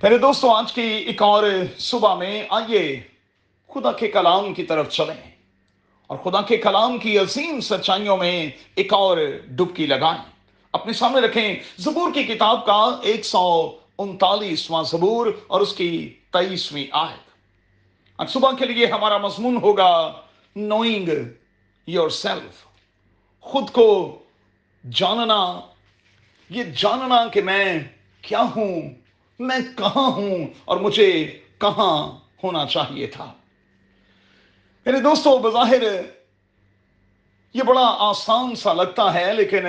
پہلے دوستوں آج کی ایک اور صبح میں آئیے خدا کے کلام کی طرف چلیں اور خدا کے کلام کی عظیم سچائیوں میں ایک اور ڈبکی لگائیں۔ اپنے سامنے رکھیں زبور کی کتاب کا ایک سو انتالیسواں زبور اور اس کی تیئیسویں آیت۔ آج صبح کے لیے ہمارا مضمون ہوگا نوئنگ یور سیلف خود کو جاننا، یہ جاننا کہ میں کیا ہوں میں کہاں ہوں اور مجھے کہاں ہونا چاہیے تھا؟ میرے دوستو، بظاہر یہ بڑا آسان سا لگتا ہے، لیکن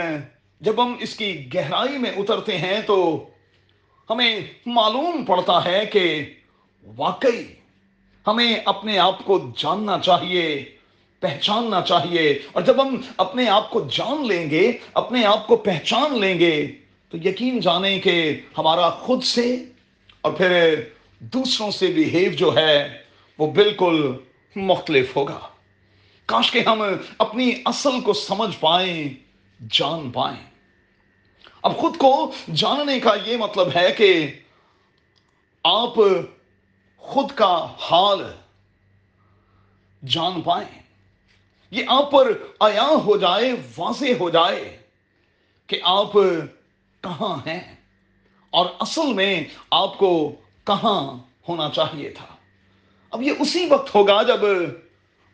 جب ہم اس کی گہرائی میں اترتے ہیں تو ہمیں معلوم پڑتا ہے کہ واقعی ہمیں اپنے آپ کو جاننا چاہیے، پہچاننا چاہیے۔ اور جب ہم اپنے آپ کو جان لیں گے، اپنے آپ کو پہچان لیں گے تو یقین جانیں کہ ہمارا خود سے اور پھر دوسروں سے بہیو جو ہے وہ بالکل مختلف ہوگا۔ کاش کہ ہم اپنی اصل کو سمجھ پائیں، جان پائیں۔ اب خود کو جاننے کا یہ مطلب ہے کہ آپ خود کا حال جان پائیں۔ یہ آپ پر آیا ہو جائے، واضح ہو جائے کہ آپ کہاں ہیں؟ اور اصل میں آپ کو کہاں ہونا چاہیے تھا؟ اب یہ اسی وقت ہوگا جب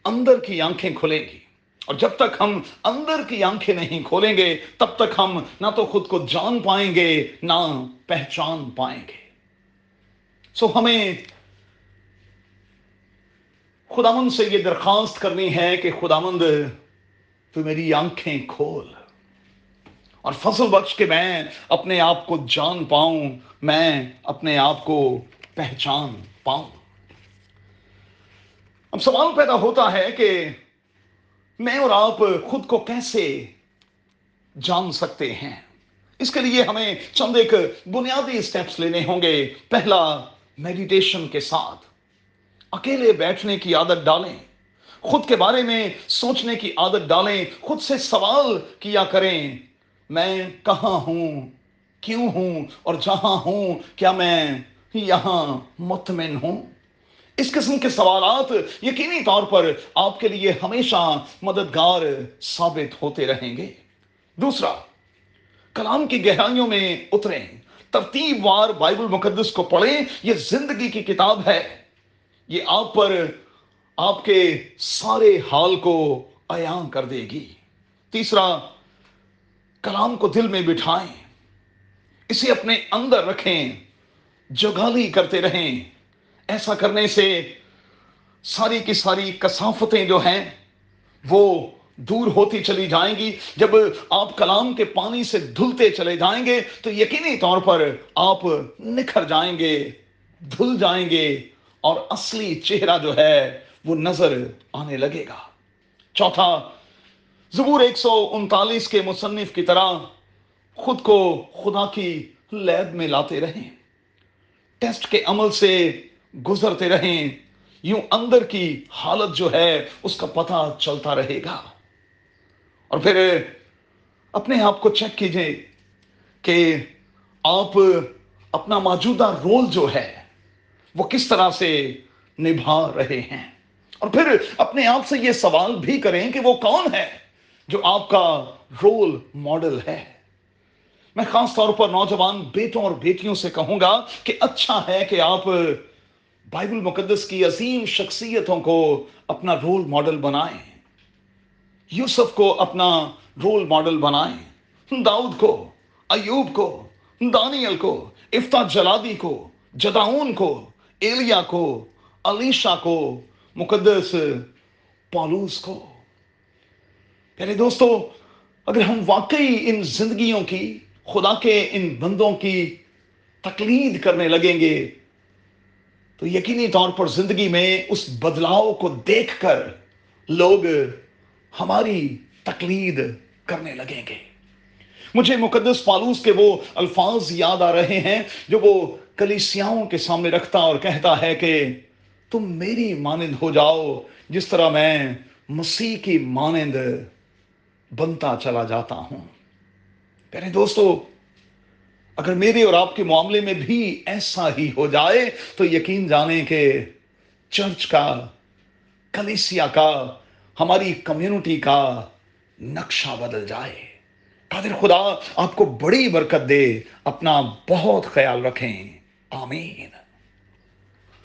اندر کی آنکھیں کھلیں گی۔ اور جب تک ہم اندر کی آنکھیں نہیں کھولیں گے، تب تک ہم نہ تو خود کو جان پائیں گے، نہ پہچان پائیں گے۔ سو ہمیں خدامند سے یہ درخواست کرنی ہے کہ خدامند تو میری آنکھیں کھول۔ اور فصل بخش کے میں اپنے آپ کو جان پاؤں، میں اپنے آپ کو پہچان پاؤں۔ اب سوال پیدا ہوتا ہے کہ میں اور آپ خود کو کیسے جان سکتے ہیں؟ اس کے لیے ہمیں چند ایک بنیادی اسٹیپس لینے ہوں گے۔ پہلا میڈیٹیشن کے ساتھ۔ اکیلے بیٹھنے کی عادت ڈالیں۔ خود کے بارے میں سوچنے کی عادت ڈالیں۔ خود سے سوال کیا کریں۔ میں کہاں ہوں؟ کیوں ہوں؟ اور جہاں ہوں، کیا میں یہاں مطمئن ہوں؟ اس قسم کے سوالات یقینی طور پر آپ کے لیے ہمیشہ مددگار ثابت ہوتے رہیں گے۔ دوسرا، کلام کی گہرائیوں میں اتریں۔ ترتیب وار بائبل مقدس کو پڑھیں، یہ زندگی کی کتاب ہے۔ یہ آپ پر آپ کے سارے حال کو عیاں کر دے گی۔ تیسرا کلام کو دل میں بٹھائیں، اسے اپنے اندر رکھیں، جگالی کرتے رہیں۔ ایسا کرنے سے ساری کی ساری کسافتیں جو ہیں، وہ دور ہوتی چلی جائیں گی۔ جب آپ کلام کے پانی سے دھلتے چلے جائیں گے، تو یقینی طور پر آپ نکھر جائیں گے، دھل جائیں گے اور اصلی چہرہ جو ہے، وہ نظر آنے لگے گا۔ چوتھا زبور ایک سو انتالیس کے مصنف کی طرح خود کو خدا کی لیب میں لاتے رہیں، ٹیسٹ کے عمل سے گزرتے رہیں، یوں اندر کی حالت جو ہے اس کا پتہ چلتا رہے گا۔ اور پھر اپنے آپ کو چیک کیجیے کہ آپ اپنا موجودہ رول جو ہے وہ کس طرح سے نبھا رہے ہیں۔ اور پھر اپنے آپ سے یہ سوال بھی کریں کہ وہ کون ہے؟ جو آپ کا رول ماڈل ہے. میں خاص طور پر نوجوان بیٹوں اور بیٹیوں سے کہوں گا کہ اچھا ہے کہ آپ بائبل مقدس کی عظیم شخصیتوں کو اپنا رول ماڈل بنائیں. یوسف کو اپنا رول ماڈل بنائیں. داؤد کو، ایوب کو، دانیل کو افتا جلادی کو جداؤن کو، ایلیا کو علیشا کو، مقدس پالوس کو. پہلے دوستو، اگر ہم واقعی ان زندگیوں کی، خدا کے ان بندوں کی تقلید کرنے لگیں گے، تو یقینی طور پر زندگی میں اس بدلاؤ کو دیکھ کر لوگ ہماری تقلید کرنے لگیں گے۔ مجھے مقدس پالوس کے وہ الفاظ یاد آ رہے ہیں جو وہ کلیسیاؤں کے سامنے رکھتا اور کہتا ہے کہ تم میری مانند ہو جاؤ، جس طرح میں مسیح کی مانند بنتا چلا جاتا ہوں۔ پہلے دوستو، اگر میرے اور آپ کے معاملے میں بھی ایسا ہی ہو جائے، تو یقین جانیں کہ چرچ کا، کلیسیا کا، ہماری کمیونٹی کا نقشہ بدل جائے۔ قادر خدا، آپ کو بڑی برکت دے، اپنا بہت خیال رکھیں۔ آمین۔